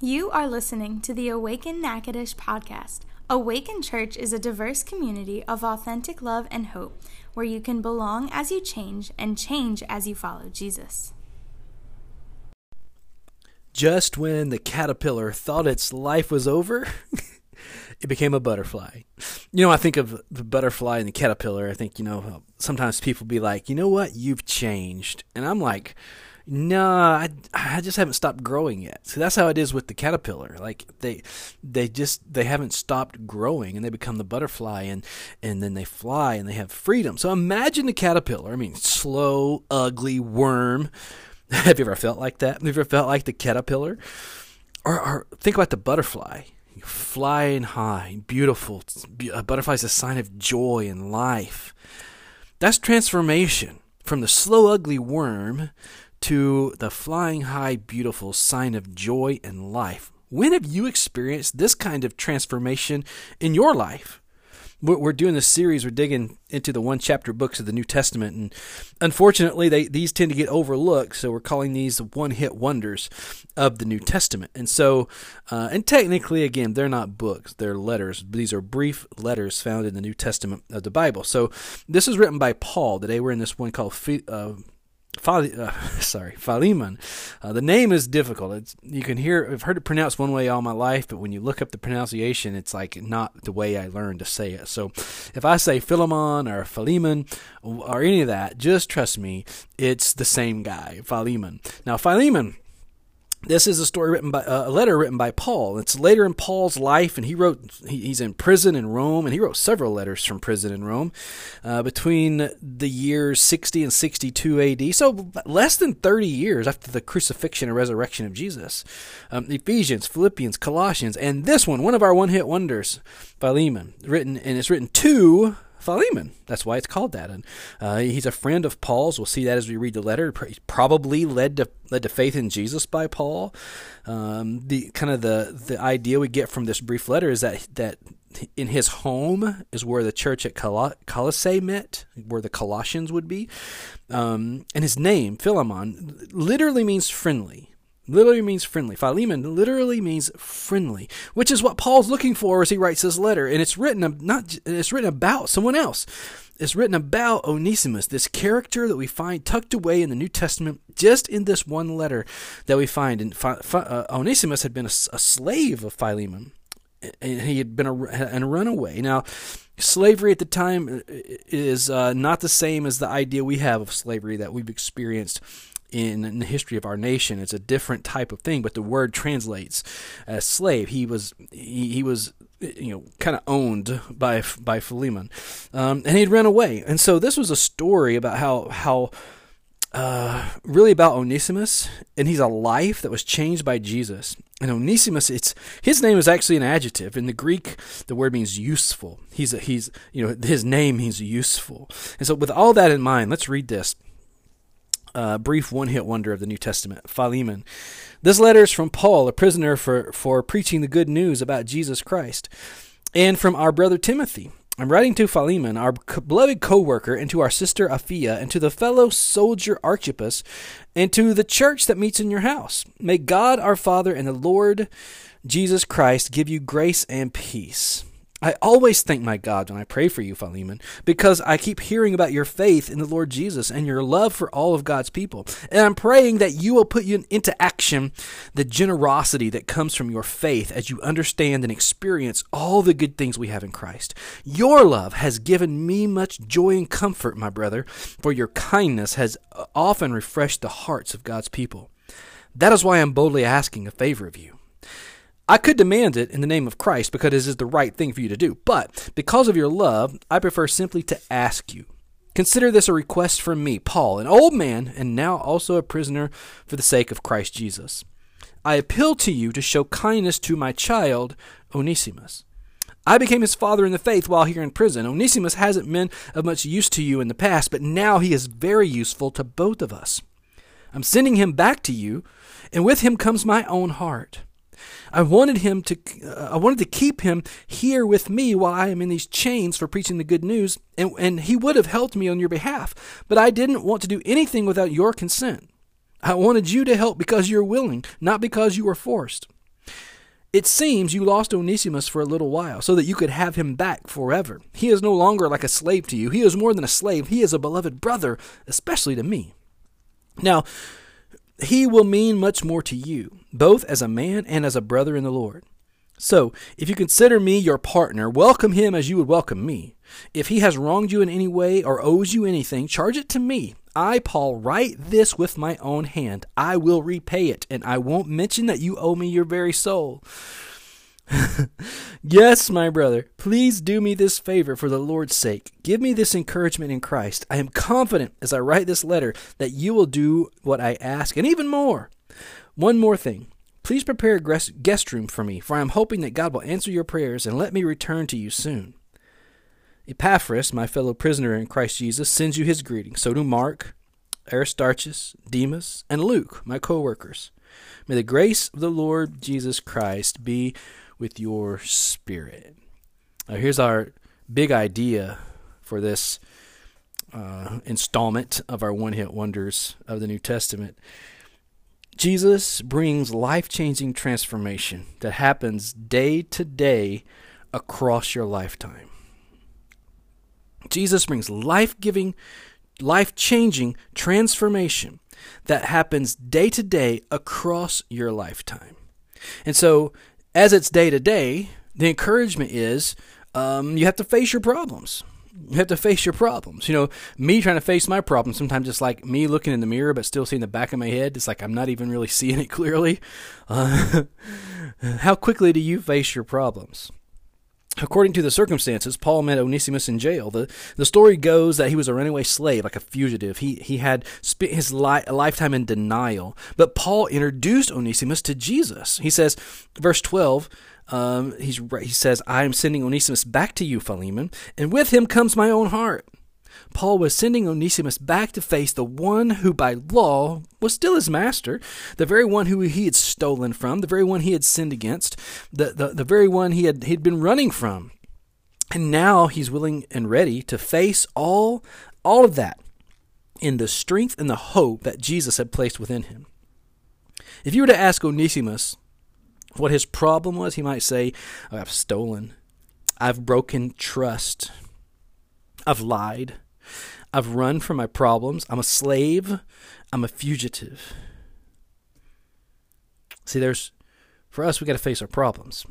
You are listening to the Awaken Natchitoches podcast. Awaken Church is a diverse community of authentic love and hope where you can belong as you change and change as you follow Jesus. Just when the caterpillar thought its life was over, it became a butterfly. You know, I think of the butterfly and the caterpillar. I think, you know, sometimes people be like, you know what, you've changed. And I'm like, no, I, I just haven't stopped growing yet. So that's how it is with the caterpillar. Like they they just they haven't stopped growing and they become the butterfly and and then they fly and they have freedom. So imagine the caterpillar. I mean, slow, ugly worm. have you ever felt like that? Have you ever felt like the caterpillar? Or, or think about the butterfly flying high, beautiful. A butterfly is a sign of joy and life. That's transformation from the slow, ugly worm to the flying high, beautiful sign of joy and life. When have you experienced this kind of transformation in your life? We're doing this series. We're digging into the one chapter books of the New Testament, and unfortunately, they these tend to get overlooked. So we're calling these the one hit wonders of the New Testament. And so, uh, and technically, again, they're not books; they're letters. These are brief letters found in the New Testament of the Bible. So this is written by Paul. Today we're in this one called. Uh, uh, sorry, Philemon. Uh, the name is difficult. It's, you can hear, I've heard it pronounced one way all my life, but when you look up the pronunciation, it's like not the way I learned to say it. So if I say Philemon or Philemon or any of that, just trust me, it's the same guy, Philemon. Now, Philemon this is a story written by uh, a letter written by Paul. It's later in Paul's life, and he wrote. He, he's in prison in Rome, and he wrote several letters from prison in Rome uh, between the years 60 and 62 A.D. So less than 30 years after the crucifixion and resurrection of Jesus. Um, Ephesians, Philippians, Colossians, and this one, one of our one-hit wonders, Philemon, written and it's written to Philemon. That's why it's called that. And uh, he's a friend of Paul's. We'll see that as we read the letter. Probably led to led to faith in Jesus by Paul. Um, the kind of the the idea we get from this brief letter is that that in his home is where the church at Colossae met, where the Colossians would be. Um, and his name, Philemon, literally means friendly literally means friendly. Philemon literally means friendly, which is what Paul's looking for as he writes this letter. And it's written not it's written about someone else. It's written about Onesimus, this character that we find tucked away in the New Testament, just in this one letter that we find. And uh, Onesimus had been a, a, slave of Philemon, and he had been a, a runaway. Now, slavery at the time is uh, not the same as the idea we have of slavery that we've experienced in, the history of our nation. It's a different type of thing, but the word translates as slave. He was he, he was you know kind of owned by by Philemon, um, and he'd run away. And so this was a story about how how. Uh, really about Onesimus, and he's a life that was changed by Jesus. And Onesimus, it's his name is actually an adjective in the Greek. The word means useful. He's a, he's you know his name means useful. And so, with all that in mind, let's read this uh, brief one hit wonder of the New Testament, Philemon. This letter is from Paul, a prisoner for, for preaching the good news about Jesus Christ, and from our brother Timothy. I'm writing to Philemon, our beloved co worker, and to our sister Apphia, and to the fellow soldier Archippus, and to the church that meets in your house. May God our Father and the Lord Jesus Christ give you grace and peace. I always thank my God when I pray for you, Philemon, because I keep hearing about your faith in the Lord Jesus and your love for all of God's people. And I'm praying that you will put you into action the generosity that comes from your faith as you understand and experience all the good things we have in Christ. Your love has given me much joy and comfort, my brother, for your kindness has often refreshed the hearts of God's people. That is why I'm boldly asking a favor of you. I could demand it in the name of Christ because it is the right thing for you to do, but because of your love, I prefer simply to ask you. Consider this a request from me, Paul, an old man and now also a prisoner for the sake of Christ Jesus. I appeal to you to show kindness to my child, Onesimus. I became his father in the faith while here in prison. Onesimus hasn't been of much use to you in the past, but now he is very useful to both of us. I'm sending him back to you, and with him comes my own heart. I wanted him to uh, I wanted to keep him here with me while I am in these chains for preaching the good news and and he would have helped me on your behalf but I didn't want to do anything without your consent I wanted you to help because you're willing not because you were forced It seems you lost Onesimus for a little while so that you could have him back forever. He is no longer like a slave to you. He is more than a slave. He is a beloved brother, especially to me. Now, he will mean much more to you, both as a man and as a brother in the Lord. So, if you consider me your partner, welcome him as you would welcome me. If he has wronged you in any way or owes you anything, charge it to me. I, Paul, write this with my own hand. I will repay it, and I won't mention that you owe me your very soul. yes, my brother, please do me this favor for the Lord's sake. Give me this encouragement in Christ. I am confident as I write this letter that you will do what I ask, and even more. One more thing. Please prepare a guest room for me, for I am hoping that God will answer your prayers and let me return to you soon. Epaphras, my fellow prisoner in Christ Jesus, sends you his greeting. So do Mark, Aristarchus, Demas, and Luke, my co workers. May the grace of the Lord Jesus Christ be with your spirit. Now, here's our big idea for this uh, installment of our one hit wonders of the New Testament. Jesus brings life changing transformation that happens day to day across your lifetime. Jesus brings life giving, life changing transformation that happens day to day across your lifetime. And so, as it's day to day, the encouragement is um, you have to face your problems. You have to face your problems. You know, me trying to face my problems, sometimes it's like me looking in the mirror but still seeing the back of my head. It's like I'm not even really seeing it clearly. Uh, how quickly do you face your problems? According to the circumstances, Paul met Onesimus in jail. The, the story goes that he was a runaway slave, like a fugitive. He, he had spent his li- lifetime in denial. But Paul introduced Onesimus to Jesus. He says, verse 12, um, he's, he says, I am sending Onesimus back to you, Philemon, and with him comes my own heart. Paul was sending Onesimus back to face the one who by law was still his master, the very one who he had stolen from, the very one he had sinned against, the, the, the very one he had he'd been running from. And now he's willing and ready to face all all of that in the strength and the hope that Jesus had placed within him. If you were to ask Onesimus what his problem was, he might say, I've stolen. I've broken trust. I've lied. I've run from my problems. I'm a slave. I'm a fugitive. See, there's, for us, we got to face our problems.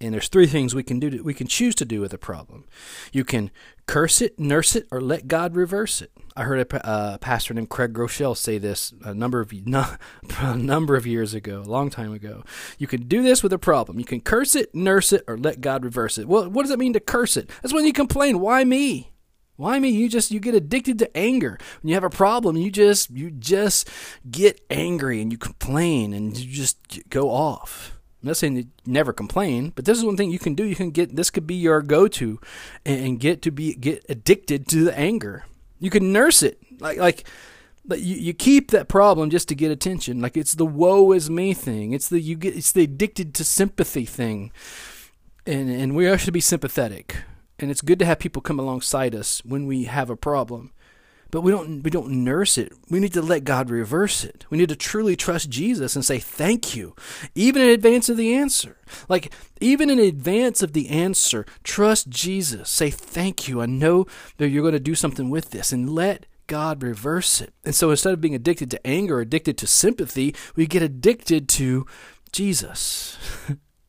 And there's three things we can do. To, we can choose to do with a problem. You can curse it, nurse it, or let God reverse it. I heard a pastor named Craig Groeschel say this a number of a number of years ago, a long time ago. You can do this with a problem. You can curse it, nurse it, or let God reverse it. Well, what does it mean to curse it? That's when you complain. Why me? Why me? You just you get addicted to anger. When you have a problem, you just you just get angry and you complain and you just go off. I'm not saying never complain, but this is one thing you can do. You can get this could be your go-to, and get to be get addicted to the anger. You can nurse it like like. But you, you keep that problem just to get attention. Like it's the woe is me thing. It's the you get it's the addicted to sympathy thing. And and we should be sympathetic. And it's good to have people come alongside us when we have a problem but we don't we don't nurse it. We need to let God reverse it. We need to truly trust Jesus and say thank you, even in advance of the answer. Like even in advance of the answer, trust Jesus. Say thank you. I know that you're going to do something with this, and let God reverse it. And so instead of being addicted to anger, addicted to sympathy, we get addicted to Jesus.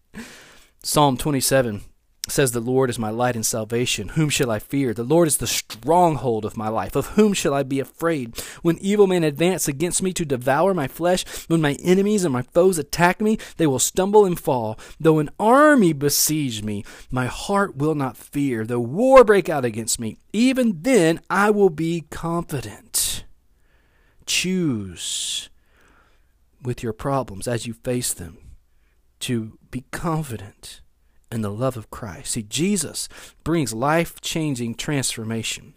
Psalm 27 says the Lord is my light and salvation. Whom shall I fear? The Lord is the stronghold of my life. Of whom shall I be afraid? When evil men advance against me to devour my flesh, when my enemies and my foes attack me, they will stumble and fall. Though an army besiege me, my heart will not fear. Though war break out against me, even then I will be confident. Choose with your problems as you face them to be confident and the love of Christ. See, Jesus brings life changing transformation.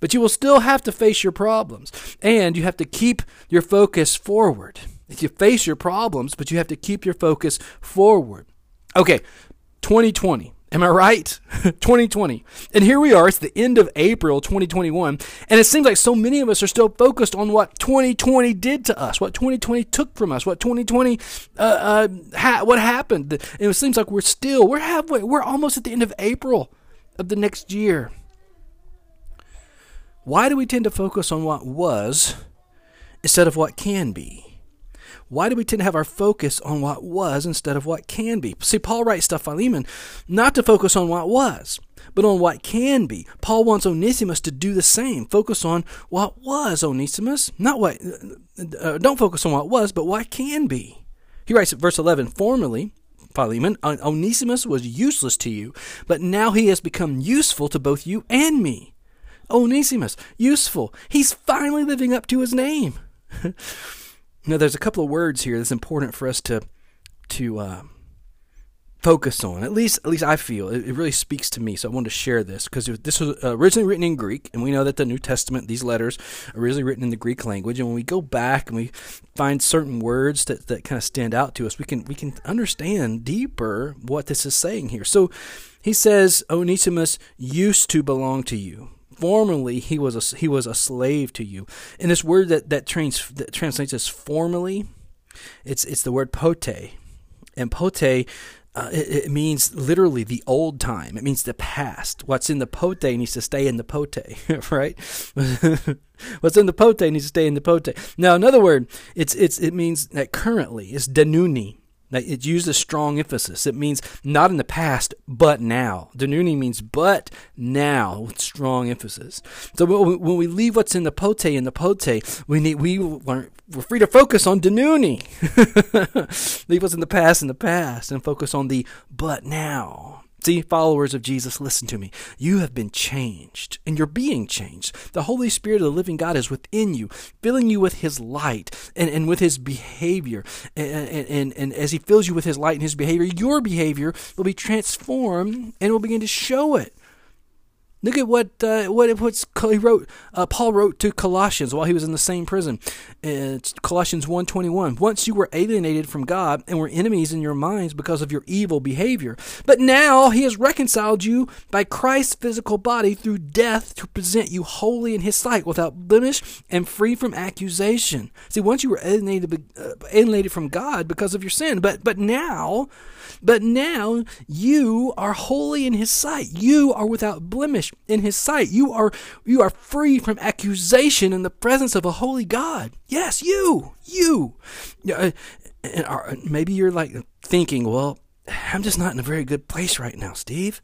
But you will still have to face your problems, and you have to keep your focus forward. If you face your problems, but you have to keep your focus forward. Okay, 2020. Am I right? 2020. And here we are. It's the end of April 2021. And it seems like so many of us are still focused on what 2020 did to us, what 2020 took from us, what 2020, uh, uh, ha- what happened. And it seems like we're still, we're halfway, we're almost at the end of April of the next year. Why do we tend to focus on what was instead of what can be? Why do we tend to have our focus on what was instead of what can be? See, Paul writes stuff to Philemon not to focus on what was, but on what can be. Paul wants Onesimus to do the same. Focus on what was, Onesimus. Not what, uh, uh don't focus on what was, but what can be. He writes at verse 11, formerly, Philemon, Onesimus was useless to you, but now he has become useful to both you and me. Onesimus, useful. He's finally living up to his name. Now, there's a couple of words here that's important for us to to uh, focus on. At least, at least I feel it, it, really speaks to me. So I wanted to share this because this was originally written in Greek, and we know that the New Testament, these letters, originally written in the Greek language. And when we go back and we find certain words that, that kind of stand out to us, we can we can understand deeper what this is saying here. So he says, Onesimus used to belong to you formerly he was a, he was a slave to you. And this word that that, trans, that translates as formerly, it's it's the word pote, and pote. Uh, it, it, means literally the old time. It means the past. What's in the pote needs to stay in the pote, right? What's in the pote needs to stay in the pote. Now, another word, it's it's it means that currently is denuni. It uses a strong emphasis. It means not in the past, but now. Denuni means but now with strong emphasis. So when we leave what's in the pote in the pote, we need we we're free to focus on denuni. leave what's in the past in the past and focus on the but now. See, followers of Jesus, listen to me. You have been changed, and you're being changed. The Holy Spirit of the living God is within you, filling you with His light and, and with His behavior. And, and, and as He fills you with His light and His behavior, your behavior will be transformed and will begin to show it. Look at what uh, what what's he wrote. Uh, Paul wrote to Colossians while he was in the same prison. It's Colossians 1.21. Once you were alienated from God and were enemies in your minds because of your evil behavior, but now He has reconciled you by Christ's physical body through death to present you holy in His sight, without blemish and free from accusation. See, once you were alienated uh, alienated from God because of your sin, but but now but now you are holy in his sight. You are without blemish in his sight. You are you are free from accusation in the presence of a holy God. Yes, you. You. Uh, and maybe you're like thinking, well, I'm just not in a very good place right now, Steve.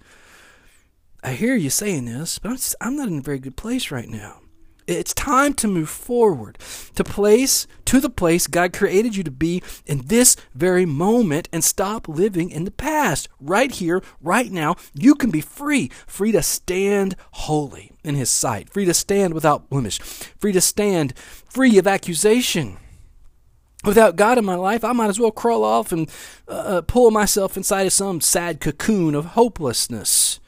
I hear you saying this, but I'm, just, I'm not in a very good place right now. It's time to move forward, to place, to the place God created you to be in this very moment and stop living in the past. Right here, right now, you can be free, free to stand holy in His sight, free to stand without blemish, free to stand free of accusation. Without God in my life, I might as well crawl off and uh, uh pull myself inside of some sad cocoon of hopelessness.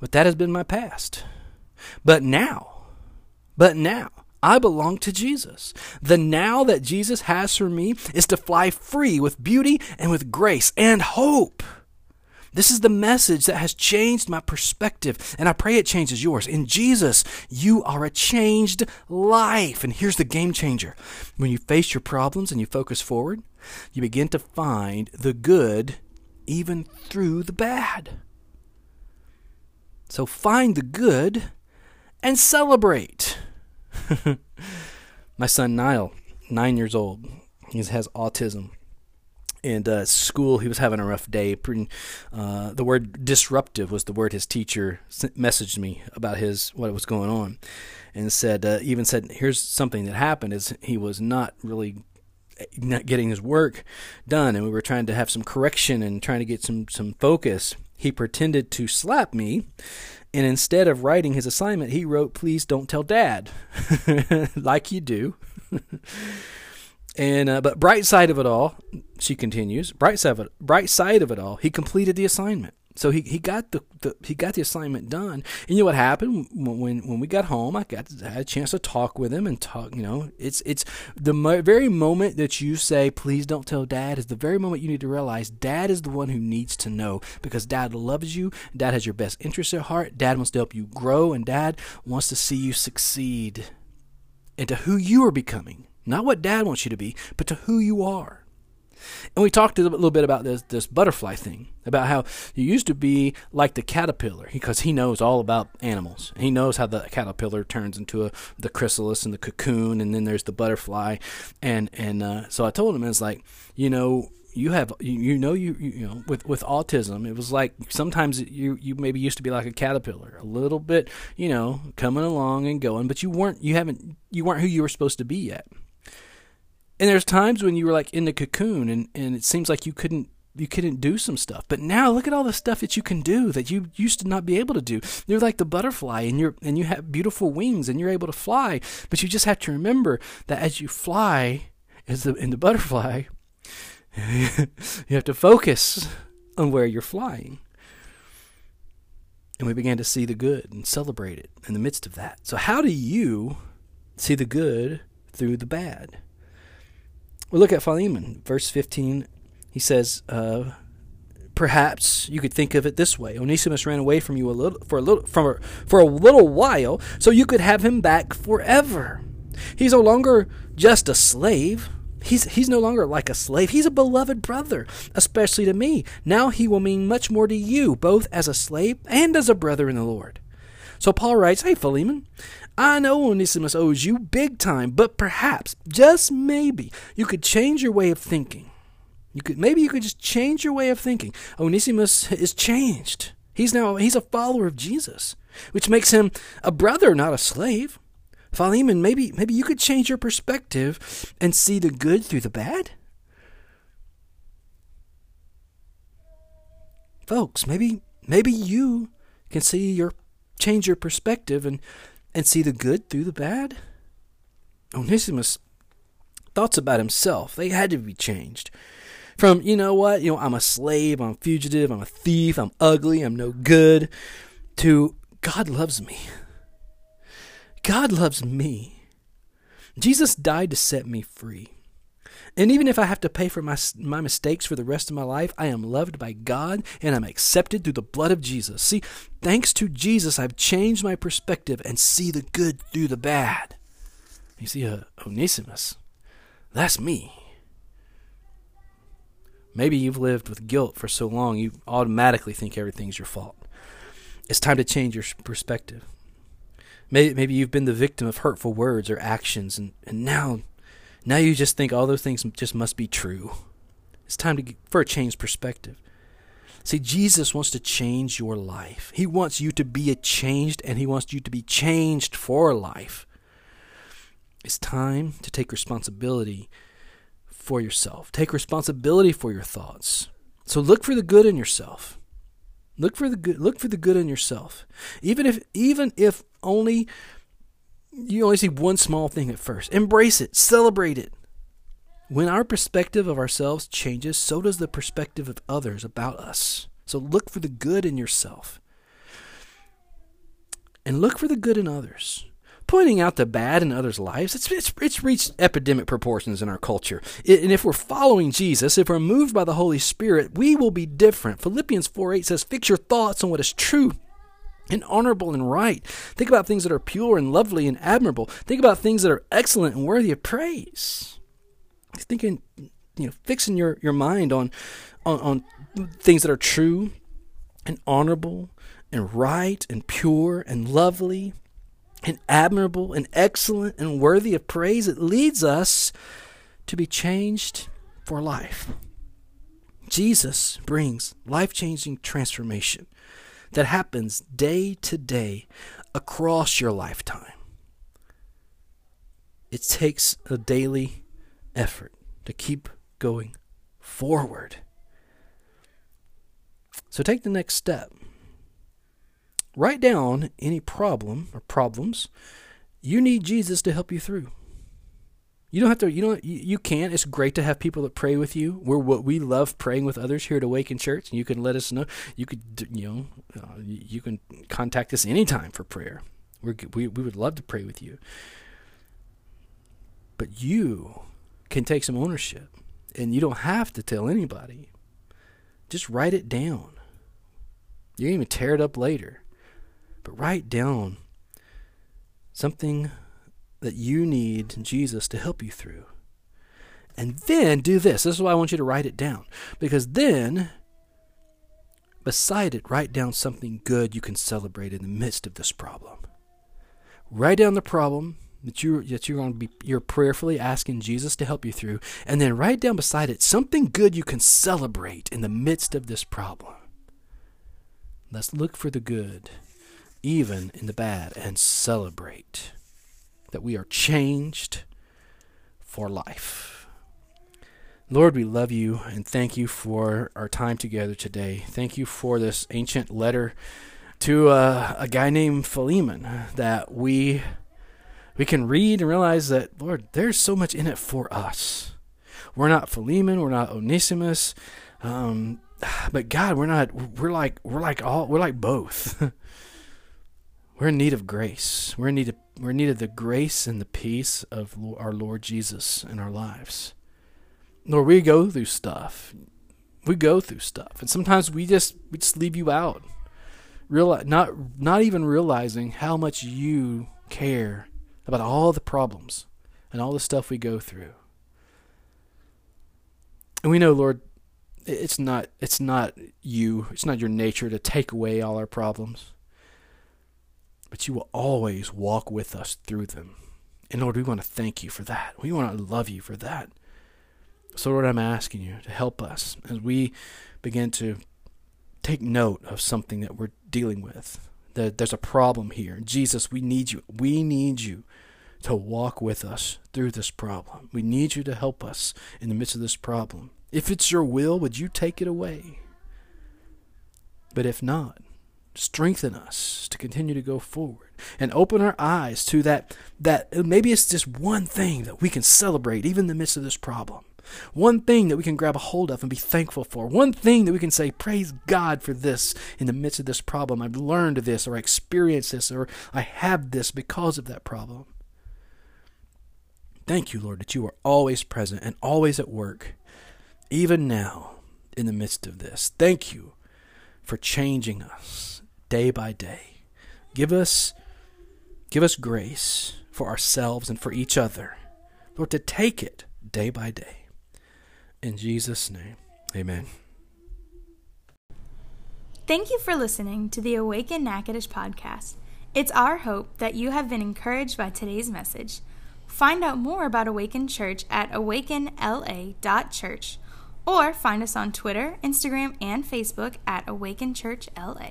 But that has been my past. But now, but now, I belong to Jesus. The now that Jesus has for me is to fly free with beauty and with grace and hope. This is the message that has changed my perspective, and I pray it changes yours. In Jesus, you are a changed life. And here's the game changer when you face your problems and you focus forward, you begin to find the good even through the bad. So find the good and celebrate. My son Niall, nine years old, he has autism. And uh, school, he was having a rough day. Uh, the word disruptive was the word his teacher messaged me about his what was going on, and said uh, even said here's something that happened is he was not really not getting his work done, and we were trying to have some correction and trying to get some some focus. He pretended to slap me and instead of writing his assignment, he wrote, Please don't tell dad, like you do. and uh, But bright side of it all, she continues, bright side, of it, bright side of it all, he completed the assignment. So he, he got the, the he got the assignment done. And you know what happened when when, we got home? I got I had a chance to talk with him and talk. You know, it's it's the mo- very moment that you say, "Please don't tell Dad," is the very moment you need to realize Dad is the one who needs to know because Dad loves you. Dad has your best interest at heart. Dad wants to help you grow, and Dad wants to see you succeed into who you are becoming. Not what Dad wants you to be, but to who you are. And we talked a little bit about this this butterfly thing, about how you used to be like the caterpillar, because he knows all about animals. He knows how the caterpillar turns into a, the chrysalis and the cocoon, and then there's the butterfly. And and uh, so I told him it's like you know you have you, know you, you know with with autism it was like sometimes you you maybe used to be like a caterpillar a little bit you know coming along and going but you weren't you haven't you weren't who you were supposed to be yet and there's times when you were like in the cocoon and, and it seems like you couldn't you couldn't do some stuff. But now look at all the stuff that you can do that you used to not be able to do. You're like the butterfly and you're and you have beautiful wings and you're able to fly. But you just have to remember that as you fly as the in the butterfly, you have to focus on where you're flying. And we began to see the good and celebrate it in the midst of that. So how do you see the good through the bad? We look at Philemon, verse 15. He says, uh, Perhaps you could think of it this way: Onesimus ran away from you a little for a little from a, for a little while, so you could have him back forever. He's no longer just a slave. He's he's no longer like a slave. He's a beloved brother, especially to me. Now he will mean much more to you, both as a slave and as a brother in the Lord. So Paul writes, Hey Philemon, I know Onesimus owes you big time, but perhaps, just maybe, you could change your way of thinking. You could maybe you could just change your way of thinking. Onesimus is changed. He's now he's a follower of Jesus, which makes him a brother, not a slave. Philemon, maybe maybe you could change your perspective and see the good through the bad. Folks, maybe maybe you can see your change your perspective and and see the good through the bad? Onesimus' thoughts about himself, they had to be changed. From, you know what, you know, I'm a slave, I'm a fugitive, I'm a thief, I'm ugly, I'm no good, to God loves me. God loves me. Jesus died to set me free. And even if I have to pay for my, my mistakes for the rest of my life, I am loved by God and I'm accepted through the blood of Jesus. See, thanks to Jesus, I've changed my perspective and see the good through the bad. You see, uh, Onesimus, that's me. Maybe you've lived with guilt for so long you automatically think everything's your fault. It's time to change your perspective. Maybe, maybe you've been the victim of hurtful words or actions, and, and now now you just think all those things just must be true. It's time to for a changed perspective. See, Jesus wants to change your life. He wants you to be a changed, and He wants you to be changed for life. It's time to take responsibility for yourself. Take responsibility for your thoughts. So look for the good in yourself. Look for the good. Look for the good in yourself. Even if, even if only you only see one small thing at first. Embrace it, celebrate it. When our perspective of ourselves changes, so does the perspective of others about us. So look for the good in yourself. And look for the good in others. Pointing out the bad in others' lives, it's, it's, it's reached epidemic proportions in our culture. and if we're following Jesus, if we're moved by the Holy Spirit, we will be different. Philippians 4 8 says, Fix your thoughts on what is true and honorable and right. Think about things that are pure and lovely and admirable. Think about things that are excellent and worthy of praise. Thinking, you know, fixing your, your mind on, on, on things that are true and honorable and right and pure and lovely and admirable and excellent and worthy of praise. It leads us to be changed for life. Jesus brings life changing transformation that happens day to day across your lifetime. It takes a daily effort to keep going forward. So take the next step. Write down any problem or problems you need Jesus to help you through. You don't have to. You don't. You, you can. It's great to have people that pray with you. We're what we love praying with others here at Awaken Church, you can let us know. You could, you know, uh, you can contact us anytime for prayer. We're, we we would love to pray with you. But you can take some ownership, and you don't have to tell anybody. Just write it down. You can even tear it up later, but write down something that you need Jesus to help you through. And then do this. This is why I want you to write it down. Because then, beside it, write down something good you can celebrate in the midst of this problem. Write down the problem that you that you're going to be you're prayerfully asking Jesus to help you through, and then write down beside it something good you can celebrate in the midst of this problem. Let's look for the good, even in the bad, and celebrate that we are changed for life. Lord, we love you and thank you for our time together today. Thank you for this ancient letter to uh, a guy named Philemon that we we can read and realize that Lord, there's so much in it for us. We're not Philemon, we're not Onesimus, um, but God, we're not. We're like we're like all we're like both. we're in need of grace. We're in need of we're in need of the grace and the peace of our Lord Jesus in our lives. Lord, we go through stuff. We go through stuff, and sometimes we just we just leave you out. Real, not not even realizing how much you care about all the problems and all the stuff we go through. And we know, Lord, it's not it's not you, it's not your nature to take away all our problems but you will always walk with us through them. And Lord, we want to thank you for that. We want to love you for that. So, Lord, I'm asking you to help us as we begin to take note of something that we're dealing with. That there's a problem here. Jesus, we need you. We need you to walk with us through this problem. We need you to help us in the midst of this problem. If it's your will, would you take it away? But if not, strengthen us to continue to go forward and open our eyes to that that maybe it's just one thing that we can celebrate even in the midst of this problem. One thing that we can grab a hold of and be thankful for. One thing that we can say praise god for this in the midst of this problem. I've learned this or i experienced this or i have this because of that problem. Thank you lord that you are always present and always at work even now in the midst of this. Thank you for changing us day by day. Give us give us grace for ourselves and for each other. Lord, to take it day by day. In Jesus' name, amen. Thank you for listening to the Awaken Natchitoches podcast. It's our hope that you have been encouraged by today's message. Find out more about Awaken Church at awakenla.church or find us on Twitter, Instagram, and Facebook at Awaken Church LA.